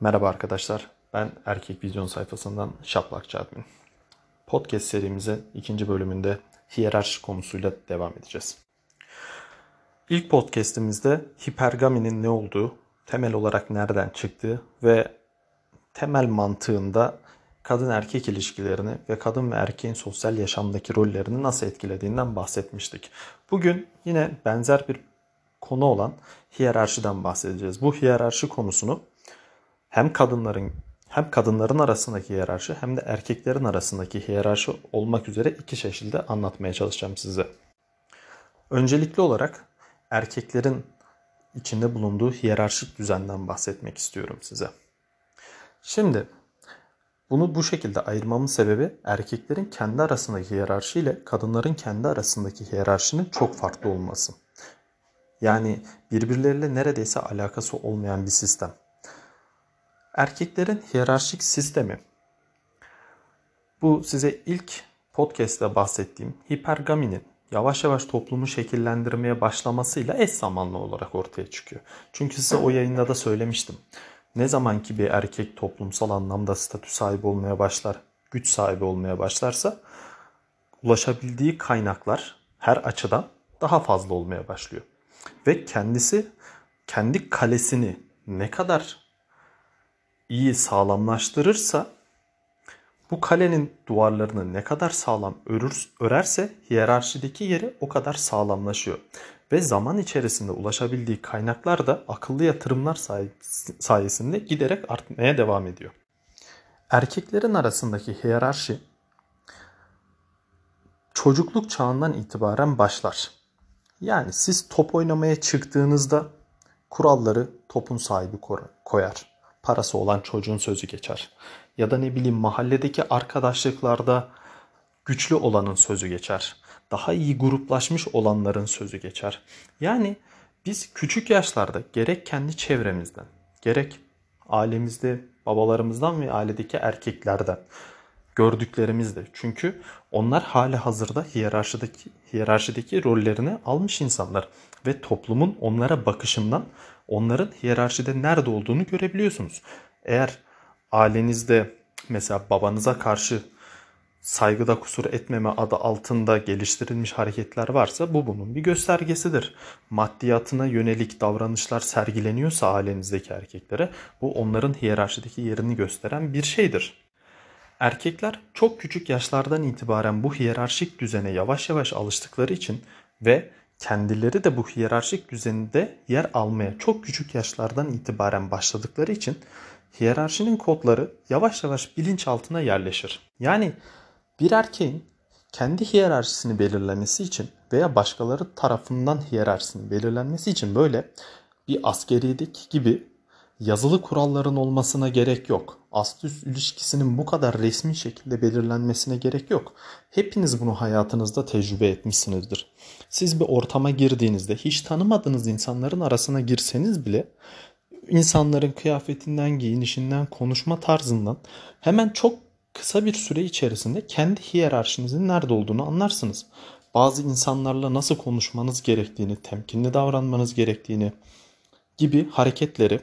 Merhaba arkadaşlar, ben Erkek Vizyon sayfasından Şaplak Çadmin. Podcast serimize ikinci bölümünde hiyerarşi konusuyla devam edeceğiz. İlk podcastimizde hipergaminin ne olduğu, temel olarak nereden çıktığı ve temel mantığında kadın erkek ilişkilerini ve kadın ve erkeğin sosyal yaşamdaki rollerini nasıl etkilediğinden bahsetmiştik. Bugün yine benzer bir konu olan hiyerarşiden bahsedeceğiz. Bu hiyerarşi konusunu hem kadınların hem kadınların arasındaki hiyerarşi hem de erkeklerin arasındaki hiyerarşi olmak üzere iki şekilde anlatmaya çalışacağım size. Öncelikli olarak erkeklerin içinde bulunduğu hiyerarşik düzenden bahsetmek istiyorum size. Şimdi bunu bu şekilde ayırmamın sebebi erkeklerin kendi arasındaki hiyerarşi ile kadınların kendi arasındaki hiyerarşinin çok farklı olması. Yani birbirleriyle neredeyse alakası olmayan bir sistem. Erkeklerin hiyerarşik sistemi bu size ilk podcast'te bahsettiğim hipergaminin yavaş yavaş toplumu şekillendirmeye başlamasıyla eş zamanlı olarak ortaya çıkıyor. Çünkü size o yayında da söylemiştim. Ne zaman ki bir erkek toplumsal anlamda statü sahibi olmaya başlar, güç sahibi olmaya başlarsa ulaşabildiği kaynaklar her açıdan daha fazla olmaya başlıyor. Ve kendisi kendi kalesini ne kadar iyi sağlamlaştırırsa bu kalenin duvarlarını ne kadar sağlam örür, örerse hiyerarşideki yeri o kadar sağlamlaşıyor. Ve zaman içerisinde ulaşabildiği kaynaklar da akıllı yatırımlar sayesinde giderek artmaya devam ediyor. Erkeklerin arasındaki hiyerarşi çocukluk çağından itibaren başlar. Yani siz top oynamaya çıktığınızda kuralları topun sahibi koyar parası olan çocuğun sözü geçer. Ya da ne bileyim mahalledeki arkadaşlıklarda güçlü olanın sözü geçer. Daha iyi gruplaşmış olanların sözü geçer. Yani biz küçük yaşlarda gerek kendi çevremizden, gerek ailemizde babalarımızdan ve ailedeki erkeklerden gördüklerimizde. Çünkü onlar hali hazırda hiyerarşideki, hiyerarşideki rollerini almış insanlar ve toplumun onlara bakışından onların hiyerarşide nerede olduğunu görebiliyorsunuz. Eğer ailenizde mesela babanıza karşı saygıda kusur etmeme adı altında geliştirilmiş hareketler varsa bu bunun bir göstergesidir. Maddiyatına yönelik davranışlar sergileniyorsa ailenizdeki erkeklere bu onların hiyerarşideki yerini gösteren bir şeydir. Erkekler çok küçük yaşlardan itibaren bu hiyerarşik düzene yavaş yavaş alıştıkları için ve kendileri de bu hiyerarşik düzeninde yer almaya çok küçük yaşlardan itibaren başladıkları için hiyerarşinin kodları yavaş yavaş bilinçaltına yerleşir. Yani bir erkeğin kendi hiyerarşisini belirlemesi için veya başkaları tarafından hiyerarşisini belirlenmesi için böyle bir askeriyedeki gibi yazılı kuralların olmasına gerek yok. Ast üst ilişkisinin bu kadar resmi şekilde belirlenmesine gerek yok. Hepiniz bunu hayatınızda tecrübe etmişsinizdir. Siz bir ortama girdiğinizde hiç tanımadığınız insanların arasına girseniz bile insanların kıyafetinden, giyinişinden, konuşma tarzından hemen çok kısa bir süre içerisinde kendi hiyerarşinizin nerede olduğunu anlarsınız. Bazı insanlarla nasıl konuşmanız gerektiğini, temkinli davranmanız gerektiğini gibi hareketleri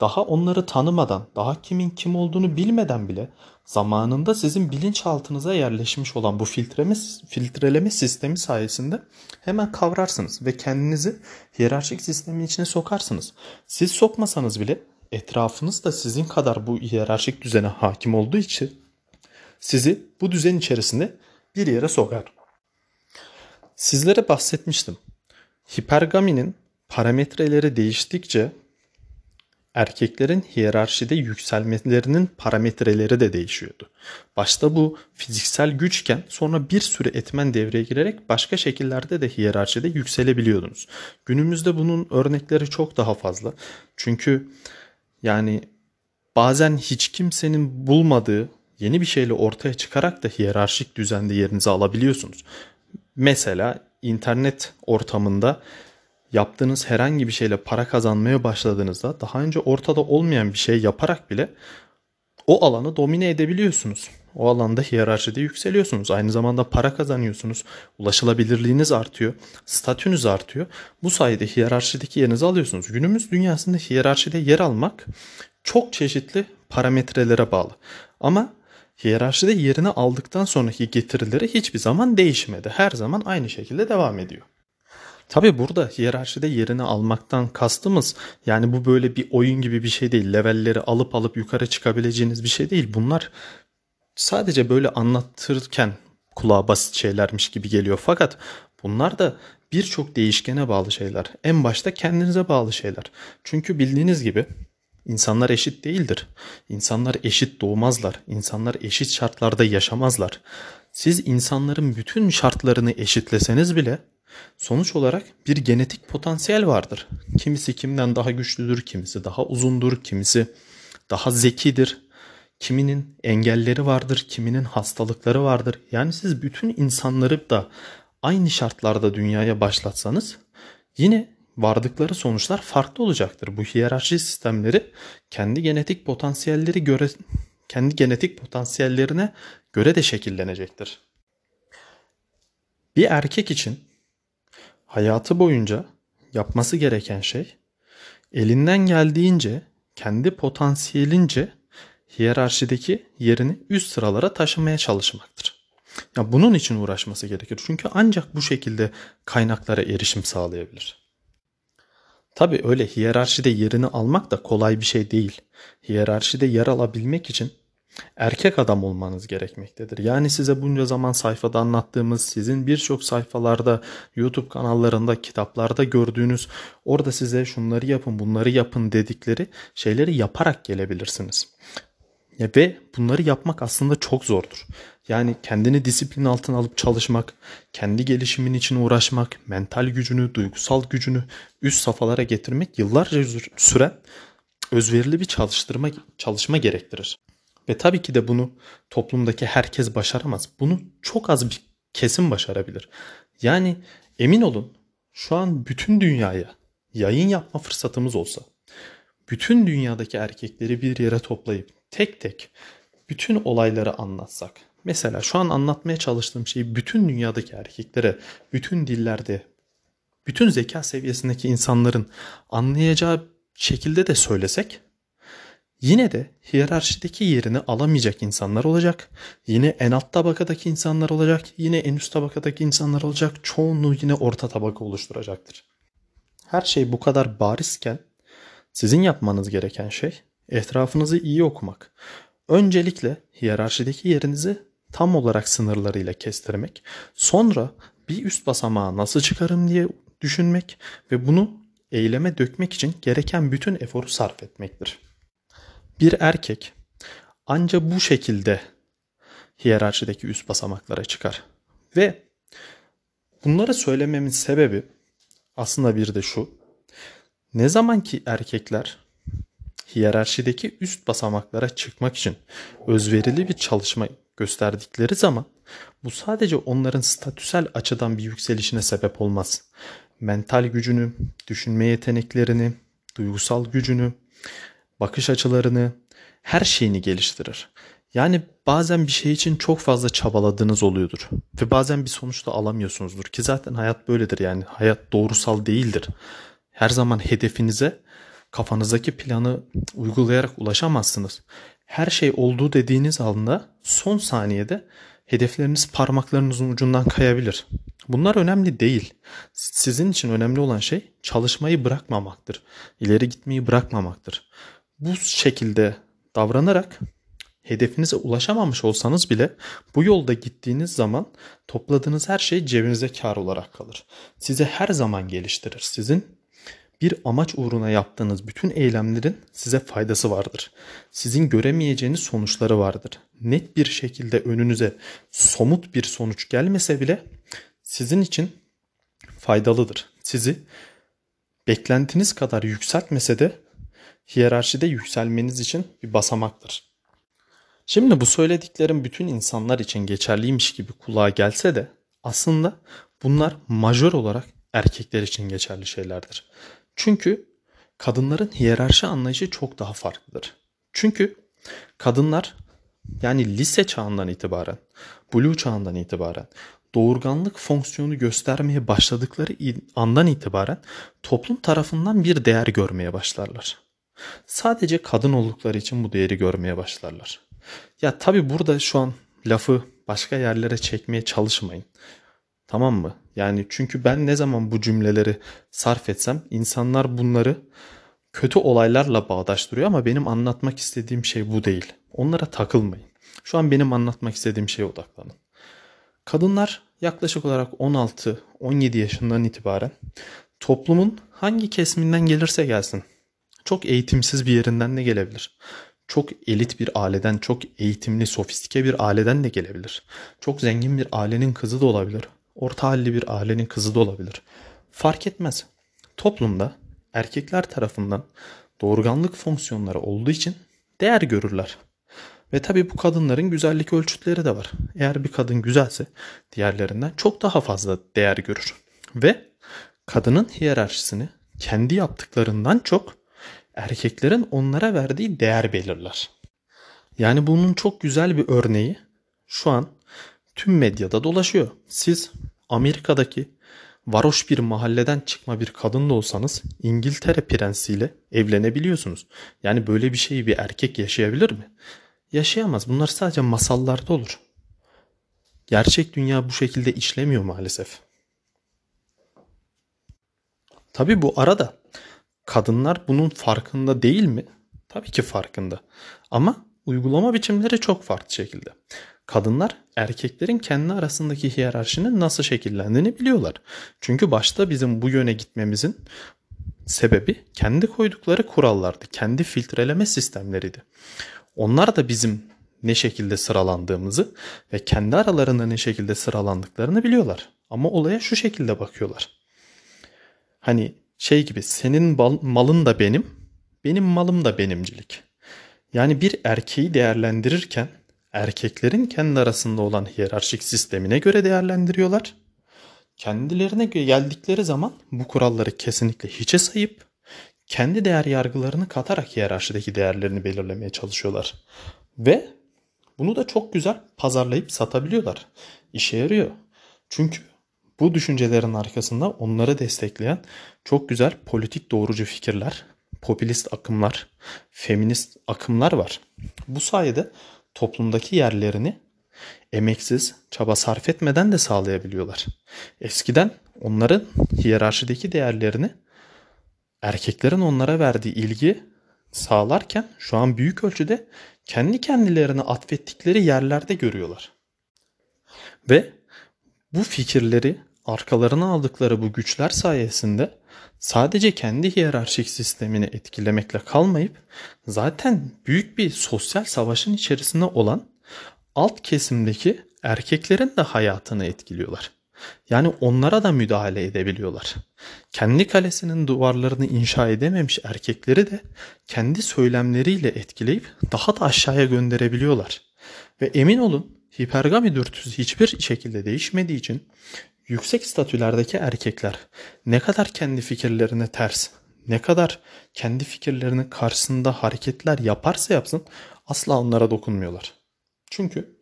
daha onları tanımadan, daha kimin kim olduğunu bilmeden bile zamanında sizin bilinçaltınıza yerleşmiş olan bu filtreleme, filtreleme sistemi sayesinde hemen kavrarsınız ve kendinizi hiyerarşik sistemin içine sokarsınız. Siz sokmasanız bile etrafınız da sizin kadar bu hiyerarşik düzene hakim olduğu için sizi bu düzen içerisinde bir yere sokar. Sizlere bahsetmiştim. Hipergaminin parametreleri değiştikçe erkeklerin hiyerarşide yükselmelerinin parametreleri de değişiyordu. Başta bu fiziksel güçken sonra bir sürü etmen devreye girerek başka şekillerde de hiyerarşide yükselebiliyordunuz. Günümüzde bunun örnekleri çok daha fazla. Çünkü yani bazen hiç kimsenin bulmadığı yeni bir şeyle ortaya çıkarak da hiyerarşik düzende yerinizi alabiliyorsunuz. Mesela internet ortamında yaptığınız herhangi bir şeyle para kazanmaya başladığınızda daha önce ortada olmayan bir şey yaparak bile o alanı domine edebiliyorsunuz. O alanda hiyerarşide yükseliyorsunuz. Aynı zamanda para kazanıyorsunuz. Ulaşılabilirliğiniz artıyor. Statünüz artıyor. Bu sayede hiyerarşideki yerinizi alıyorsunuz. Günümüz dünyasında hiyerarşide yer almak çok çeşitli parametrelere bağlı. Ama hiyerarşide yerini aldıktan sonraki getirileri hiçbir zaman değişmedi. Her zaman aynı şekilde devam ediyor. Tabi burada hiyerarşide yerini almaktan kastımız yani bu böyle bir oyun gibi bir şey değil. Levelleri alıp alıp yukarı çıkabileceğiniz bir şey değil. Bunlar sadece böyle anlatırken kulağa basit şeylermiş gibi geliyor. Fakat bunlar da birçok değişkene bağlı şeyler. En başta kendinize bağlı şeyler. Çünkü bildiğiniz gibi insanlar eşit değildir. İnsanlar eşit doğmazlar. İnsanlar eşit şartlarda yaşamazlar. Siz insanların bütün şartlarını eşitleseniz bile sonuç olarak bir genetik potansiyel vardır. Kimisi kimden daha güçlüdür, kimisi daha uzundur, kimisi daha zekidir. Kiminin engelleri vardır, kiminin hastalıkları vardır. Yani siz bütün insanları da aynı şartlarda dünyaya başlatsanız yine vardıkları sonuçlar farklı olacaktır. Bu hiyerarşi sistemleri kendi genetik potansiyelleri göre kendi genetik potansiyellerine göre de şekillenecektir. Bir erkek için hayatı boyunca yapması gereken şey elinden geldiğince kendi potansiyelince hiyerarşideki yerini üst sıralara taşımaya çalışmaktır. Ya bunun için uğraşması gerekir. Çünkü ancak bu şekilde kaynaklara erişim sağlayabilir. Tabi öyle hiyerarşide yerini almak da kolay bir şey değil. Hiyerarşide yer alabilmek için erkek adam olmanız gerekmektedir. Yani size bunca zaman sayfada anlattığımız, sizin birçok sayfalarda, YouTube kanallarında, kitaplarda gördüğünüz, orada size şunları yapın, bunları yapın dedikleri şeyleri yaparak gelebilirsiniz. Ve bunları yapmak aslında çok zordur. Yani kendini disiplin altına alıp çalışmak, kendi gelişimin için uğraşmak, mental gücünü, duygusal gücünü üst safhalara getirmek yıllarca süren özverili bir çalıştırma çalışma gerektirir. Ve tabii ki de bunu toplumdaki herkes başaramaz. Bunu çok az bir kesim başarabilir. Yani emin olun şu an bütün dünyaya yayın yapma fırsatımız olsa, bütün dünyadaki erkekleri bir yere toplayıp tek tek bütün olayları anlatsak. Mesela şu an anlatmaya çalıştığım şeyi bütün dünyadaki erkeklere, bütün dillerde, bütün zeka seviyesindeki insanların anlayacağı şekilde de söylesek yine de hiyerarşideki yerini alamayacak insanlar olacak. Yine en alt tabakadaki insanlar olacak. Yine en üst tabakadaki insanlar olacak. Çoğunluğu yine orta tabaka oluşturacaktır. Her şey bu kadar barizken sizin yapmanız gereken şey etrafınızı iyi okumak. Öncelikle hiyerarşideki yerinizi tam olarak sınırlarıyla kestirmek. Sonra bir üst basamağa nasıl çıkarım diye düşünmek ve bunu eyleme dökmek için gereken bütün eforu sarf etmektir. Bir erkek anca bu şekilde hiyerarşideki üst basamaklara çıkar. Ve bunları söylememin sebebi aslında bir de şu. Ne zaman ki erkekler hiyerarşideki üst basamaklara çıkmak için özverili bir çalışma gösterdikleri zaman bu sadece onların statüsel açıdan bir yükselişine sebep olmaz. Mental gücünü, düşünme yeteneklerini, duygusal gücünü, bakış açılarını, her şeyini geliştirir. Yani bazen bir şey için çok fazla çabaladığınız oluyordur ve bazen bir sonuç da alamıyorsunuzdur ki zaten hayat böyledir yani hayat doğrusal değildir. Her zaman hedefinize kafanızdaki planı uygulayarak ulaşamazsınız. Her şey olduğu dediğiniz anda son saniyede hedefleriniz parmaklarınızın ucundan kayabilir. Bunlar önemli değil. Sizin için önemli olan şey çalışmayı bırakmamaktır. İleri gitmeyi bırakmamaktır. Bu şekilde davranarak hedefinize ulaşamamış olsanız bile bu yolda gittiğiniz zaman topladığınız her şey cebinize kar olarak kalır. Sizi her zaman geliştirir. Sizin bir amaç uğruna yaptığınız bütün eylemlerin size faydası vardır. Sizin göremeyeceğiniz sonuçları vardır. Net bir şekilde önünüze somut bir sonuç gelmese bile sizin için faydalıdır. Sizi beklentiniz kadar yükseltmese de hiyerarşide yükselmeniz için bir basamaktır. Şimdi bu söylediklerim bütün insanlar için geçerliymiş gibi kulağa gelse de aslında bunlar majör olarak erkekler için geçerli şeylerdir. Çünkü kadınların hiyerarşi anlayışı çok daha farklıdır. Çünkü kadınlar yani lise çağından itibaren, blue çağından itibaren doğurganlık fonksiyonu göstermeye başladıkları andan itibaren toplum tarafından bir değer görmeye başlarlar. Sadece kadın oldukları için bu değeri görmeye başlarlar. Ya tabi burada şu an lafı başka yerlere çekmeye çalışmayın. Tamam mı? Yani çünkü ben ne zaman bu cümleleri sarf etsem insanlar bunları kötü olaylarla bağdaştırıyor ama benim anlatmak istediğim şey bu değil. Onlara takılmayın. Şu an benim anlatmak istediğim şeye odaklanın. Kadınlar yaklaşık olarak 16-17 yaşından itibaren toplumun hangi kesiminden gelirse gelsin çok eğitimsiz bir yerinden de gelebilir. Çok elit bir aileden, çok eğitimli, sofistike bir aileden de gelebilir. Çok zengin bir ailenin kızı da olabilir. Orta halli bir ailenin kızı da olabilir. Fark etmez. Toplumda erkekler tarafından doğurganlık fonksiyonları olduğu için değer görürler. Ve tabi bu kadınların güzellik ölçütleri de var. Eğer bir kadın güzelse diğerlerinden çok daha fazla değer görür. Ve kadının hiyerarşisini kendi yaptıklarından çok erkeklerin onlara verdiği değer belirler. Yani bunun çok güzel bir örneği şu an tüm medyada dolaşıyor. Siz Amerika'daki varoş bir mahalleden çıkma bir kadın da olsanız İngiltere prensiyle evlenebiliyorsunuz. Yani böyle bir şeyi bir erkek yaşayabilir mi? Yaşayamaz. Bunlar sadece masallarda olur. Gerçek dünya bu şekilde işlemiyor maalesef. Tabi bu arada kadınlar bunun farkında değil mi? Tabii ki farkında. Ama uygulama biçimleri çok farklı şekilde. Kadınlar erkeklerin kendi arasındaki hiyerarşinin nasıl şekillendiğini biliyorlar. Çünkü başta bizim bu yöne gitmemizin sebebi kendi koydukları kurallardı. Kendi filtreleme sistemleriydi. Onlar da bizim ne şekilde sıralandığımızı ve kendi aralarında ne şekilde sıralandıklarını biliyorlar. Ama olaya şu şekilde bakıyorlar. Hani şey gibi senin malın da benim, benim malım da benimcilik. Yani bir erkeği değerlendirirken erkeklerin kendi arasında olan hiyerarşik sistemine göre değerlendiriyorlar. Kendilerine geldikleri zaman bu kuralları kesinlikle hiçe sayıp kendi değer yargılarını katarak hiyerarşideki değerlerini belirlemeye çalışıyorlar. Ve bunu da çok güzel pazarlayıp satabiliyorlar. İşe yarıyor. Çünkü bu düşüncelerin arkasında onları destekleyen çok güzel politik doğrucu fikirler, popülist akımlar, feminist akımlar var. Bu sayede toplumdaki yerlerini emeksiz, çaba sarf etmeden de sağlayabiliyorlar. Eskiden onların hiyerarşideki değerlerini erkeklerin onlara verdiği ilgi sağlarken şu an büyük ölçüde kendi kendilerine atfettikleri yerlerde görüyorlar. Ve bu fikirleri arkalarına aldıkları bu güçler sayesinde sadece kendi hiyerarşik sistemini etkilemekle kalmayıp zaten büyük bir sosyal savaşın içerisinde olan alt kesimdeki erkeklerin de hayatını etkiliyorlar. Yani onlara da müdahale edebiliyorlar. Kendi kalesinin duvarlarını inşa edememiş erkekleri de kendi söylemleriyle etkileyip daha da aşağıya gönderebiliyorlar. Ve emin olun hipergami dürtüsü hiçbir şekilde değişmediği için yüksek statülerdeki erkekler ne kadar kendi fikirlerine ters, ne kadar kendi fikirlerinin karşısında hareketler yaparsa yapsın asla onlara dokunmuyorlar. Çünkü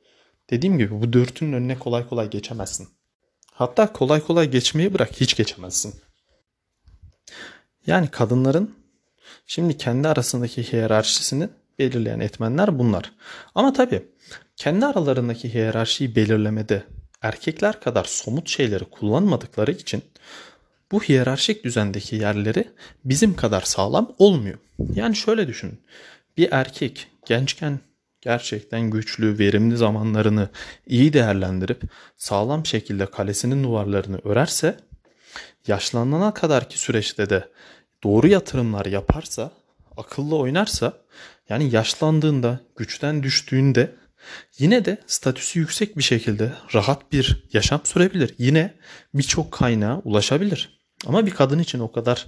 dediğim gibi bu dürtünün önüne kolay kolay geçemezsin. Hatta kolay kolay geçmeyi bırak hiç geçemezsin. Yani kadınların şimdi kendi arasındaki hiyerarşisini belirleyen etmenler bunlar. Ama tabii kendi aralarındaki hiyerarşiyi belirlemede erkekler kadar somut şeyleri kullanmadıkları için bu hiyerarşik düzendeki yerleri bizim kadar sağlam olmuyor. Yani şöyle düşünün. Bir erkek gençken gerçekten güçlü, verimli zamanlarını iyi değerlendirip sağlam şekilde kalesinin duvarlarını örerse, yaşlanana kadarki süreçte de doğru yatırımlar yaparsa, akıllı oynarsa, yani yaşlandığında, güçten düştüğünde Yine de statüsü yüksek bir şekilde rahat bir yaşam sürebilir. Yine birçok kaynağa ulaşabilir. Ama bir kadın için o kadar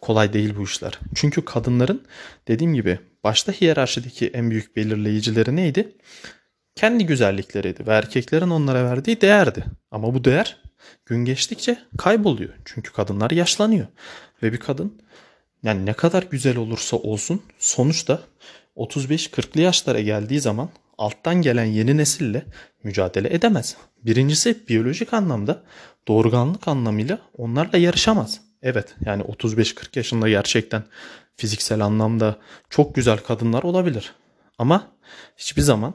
kolay değil bu işler. Çünkü kadınların dediğim gibi başta hiyerarşideki en büyük belirleyicileri neydi? Kendi güzellikleriydi ve erkeklerin onlara verdiği değerdi. Ama bu değer gün geçtikçe kayboluyor. Çünkü kadınlar yaşlanıyor. Ve bir kadın yani ne kadar güzel olursa olsun sonuçta 35-40'lı yaşlara geldiği zaman alttan gelen yeni nesille mücadele edemez. Birincisi biyolojik anlamda doğurganlık anlamıyla onlarla yarışamaz. Evet yani 35-40 yaşında gerçekten fiziksel anlamda çok güzel kadınlar olabilir. Ama hiçbir zaman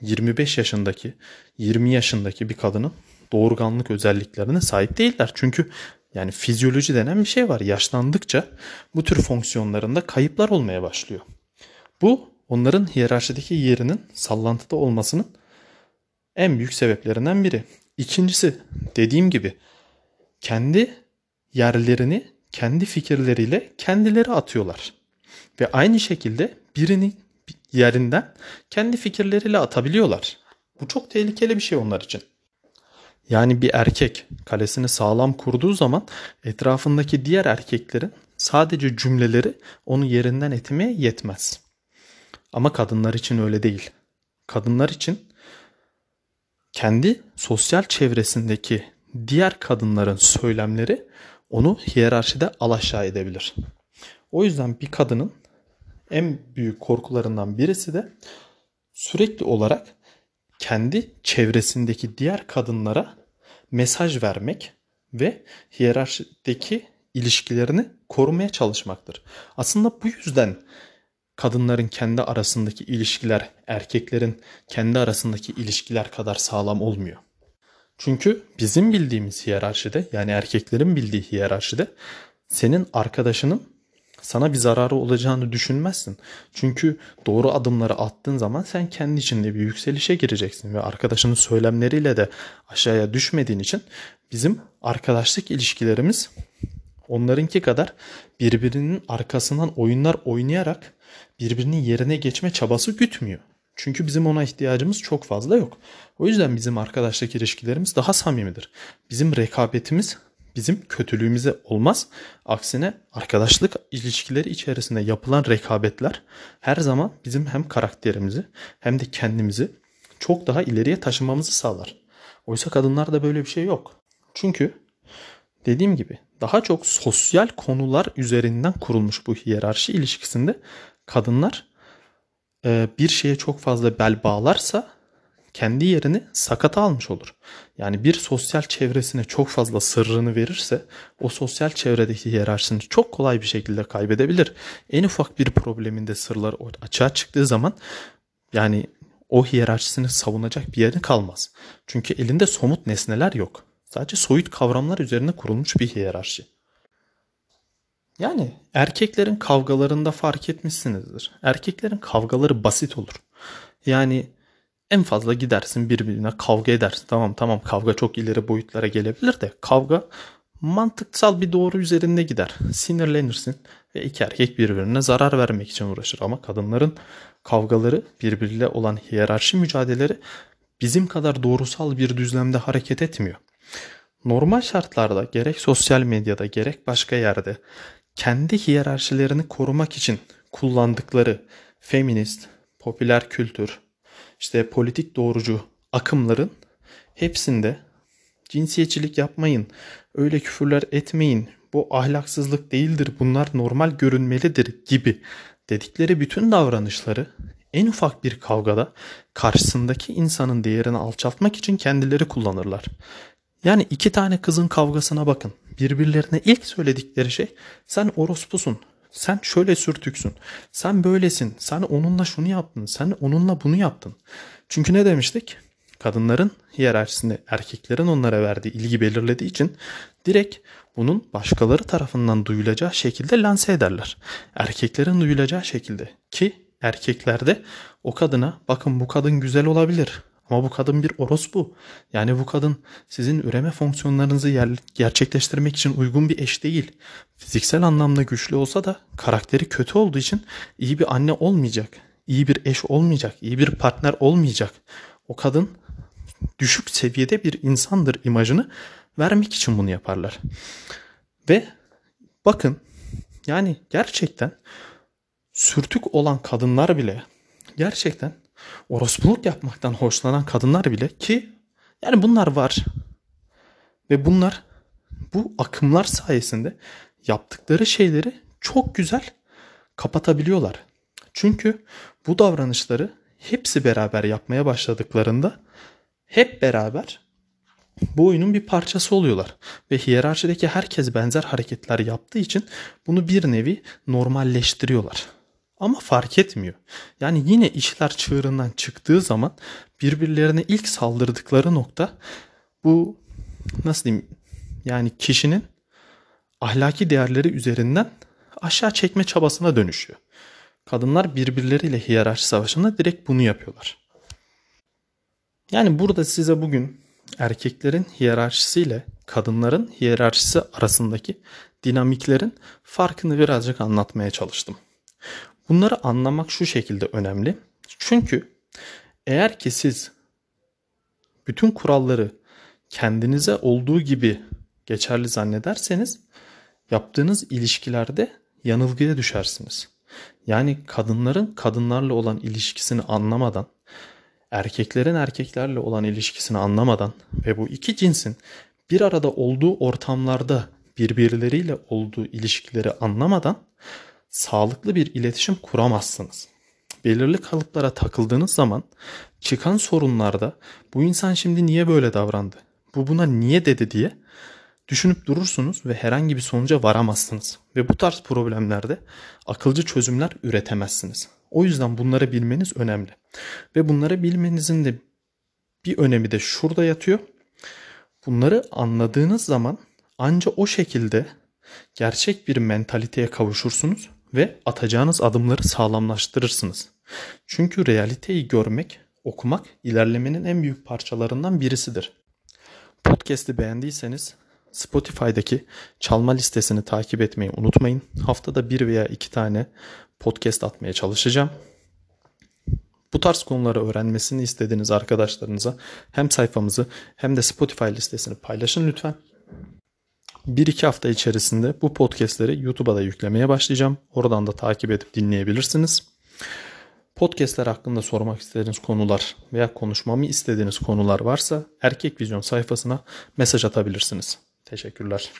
25 yaşındaki, 20 yaşındaki bir kadının doğurganlık özelliklerine sahip değiller. Çünkü yani fizyoloji denen bir şey var. Yaşlandıkça bu tür fonksiyonlarında kayıplar olmaya başlıyor. Bu onların hiyerarşideki yerinin sallantıda olmasının en büyük sebeplerinden biri. İkincisi dediğim gibi kendi yerlerini kendi fikirleriyle kendileri atıyorlar. Ve aynı şekilde birini yerinden kendi fikirleriyle atabiliyorlar. Bu çok tehlikeli bir şey onlar için. Yani bir erkek kalesini sağlam kurduğu zaman etrafındaki diğer erkeklerin sadece cümleleri onu yerinden etmeye yetmez. Ama kadınlar için öyle değil. Kadınlar için kendi sosyal çevresindeki diğer kadınların söylemleri onu hiyerarşide alaşağı edebilir. O yüzden bir kadının en büyük korkularından birisi de sürekli olarak kendi çevresindeki diğer kadınlara mesaj vermek ve hiyerarşideki ilişkilerini korumaya çalışmaktır. Aslında bu yüzden kadınların kendi arasındaki ilişkiler erkeklerin kendi arasındaki ilişkiler kadar sağlam olmuyor. Çünkü bizim bildiğimiz hiyerarşide yani erkeklerin bildiği hiyerarşide senin arkadaşının sana bir zararı olacağını düşünmezsin. Çünkü doğru adımları attığın zaman sen kendi içinde bir yükselişe gireceksin ve arkadaşının söylemleriyle de aşağıya düşmediğin için bizim arkadaşlık ilişkilerimiz onlarınki kadar birbirinin arkasından oyunlar oynayarak birbirinin yerine geçme çabası gütmüyor. Çünkü bizim ona ihtiyacımız çok fazla yok. O yüzden bizim arkadaşlık ilişkilerimiz daha samimidir. Bizim rekabetimiz bizim kötülüğümüze olmaz. Aksine arkadaşlık ilişkileri içerisinde yapılan rekabetler her zaman bizim hem karakterimizi hem de kendimizi çok daha ileriye taşımamızı sağlar. Oysa kadınlarda böyle bir şey yok. Çünkü dediğim gibi daha çok sosyal konular üzerinden kurulmuş bu hiyerarşi ilişkisinde kadınlar e, bir şeye çok fazla bel bağlarsa kendi yerini sakata almış olur. Yani bir sosyal çevresine çok fazla sırrını verirse o sosyal çevredeki hiyerarşisini çok kolay bir şekilde kaybedebilir. En ufak bir probleminde sırlar açığa çıktığı zaman yani o hiyerarşisini savunacak bir yeri kalmaz. Çünkü elinde somut nesneler yok. Sadece soyut kavramlar üzerine kurulmuş bir hiyerarşi. Yani erkeklerin kavgalarında fark etmişsinizdir. Erkeklerin kavgaları basit olur. Yani en fazla gidersin birbirine kavga edersin. Tamam tamam kavga çok ileri boyutlara gelebilir de kavga mantıksal bir doğru üzerinde gider. Sinirlenirsin ve iki erkek birbirine zarar vermek için uğraşır. Ama kadınların kavgaları birbiriyle olan hiyerarşi mücadeleleri bizim kadar doğrusal bir düzlemde hareket etmiyor. Normal şartlarda gerek sosyal medyada gerek başka yerde kendi hiyerarşilerini korumak için kullandıkları feminist, popüler kültür, işte politik doğrucu akımların hepsinde cinsiyetçilik yapmayın, öyle küfürler etmeyin, bu ahlaksızlık değildir, bunlar normal görünmelidir gibi dedikleri bütün davranışları en ufak bir kavgada karşısındaki insanın değerini alçaltmak için kendileri kullanırlar. Yani iki tane kızın kavgasına bakın. Birbirlerine ilk söyledikleri şey sen orospusun, sen şöyle sürtüksün. Sen böylesin. Sen onunla şunu yaptın. Sen onunla bunu yaptın. Çünkü ne demiştik? Kadınların hiyerarşisinde erkeklerin onlara verdiği ilgi belirlediği için direkt bunun başkaları tarafından duyulacağı şekilde lanse ederler. Erkeklerin duyulacağı şekilde ki erkeklerde o kadına bakın bu kadın güzel olabilir ama bu kadın bir orospu. Yani bu kadın sizin üreme fonksiyonlarınızı yer, gerçekleştirmek için uygun bir eş değil. Fiziksel anlamda güçlü olsa da karakteri kötü olduğu için iyi bir anne olmayacak. iyi bir eş olmayacak. iyi bir partner olmayacak. O kadın düşük seviyede bir insandır imajını vermek için bunu yaparlar. Ve bakın yani gerçekten sürtük olan kadınlar bile gerçekten orospuluk yapmaktan hoşlanan kadınlar bile ki yani bunlar var. Ve bunlar bu akımlar sayesinde yaptıkları şeyleri çok güzel kapatabiliyorlar. Çünkü bu davranışları hepsi beraber yapmaya başladıklarında hep beraber bu oyunun bir parçası oluyorlar. Ve hiyerarşideki herkes benzer hareketler yaptığı için bunu bir nevi normalleştiriyorlar. Ama fark etmiyor. Yani yine işler çığırından çıktığı zaman birbirlerine ilk saldırdıkları nokta bu nasıl diyeyim yani kişinin ahlaki değerleri üzerinden aşağı çekme çabasına dönüşüyor. Kadınlar birbirleriyle hiyerarşi savaşında direkt bunu yapıyorlar. Yani burada size bugün erkeklerin hiyerarşisiyle kadınların hiyerarşisi arasındaki dinamiklerin farkını birazcık anlatmaya çalıştım. Bunları anlamak şu şekilde önemli. Çünkü eğer ki siz bütün kuralları kendinize olduğu gibi geçerli zannederseniz yaptığınız ilişkilerde yanılgıya düşersiniz. Yani kadınların kadınlarla olan ilişkisini anlamadan, erkeklerin erkeklerle olan ilişkisini anlamadan ve bu iki cinsin bir arada olduğu ortamlarda birbirleriyle olduğu ilişkileri anlamadan sağlıklı bir iletişim kuramazsınız. Belirli kalıplara takıldığınız zaman çıkan sorunlarda bu insan şimdi niye böyle davrandı? Bu buna niye dedi diye düşünüp durursunuz ve herhangi bir sonuca varamazsınız. Ve bu tarz problemlerde akılcı çözümler üretemezsiniz. O yüzden bunları bilmeniz önemli. Ve bunları bilmenizin de bir önemi de şurada yatıyor. Bunları anladığınız zaman ancak o şekilde gerçek bir mentaliteye kavuşursunuz ve atacağınız adımları sağlamlaştırırsınız. Çünkü realiteyi görmek, okumak ilerlemenin en büyük parçalarından birisidir. Podcast'i beğendiyseniz Spotify'daki çalma listesini takip etmeyi unutmayın. Haftada bir veya iki tane podcast atmaya çalışacağım. Bu tarz konuları öğrenmesini istediğiniz arkadaşlarınıza hem sayfamızı hem de Spotify listesini paylaşın lütfen. 1-2 hafta içerisinde bu podcastleri YouTube'a da yüklemeye başlayacağım. Oradan da takip edip dinleyebilirsiniz. Podcastler hakkında sormak istediğiniz konular veya konuşmamı istediğiniz konular varsa Erkek Vizyon sayfasına mesaj atabilirsiniz. Teşekkürler.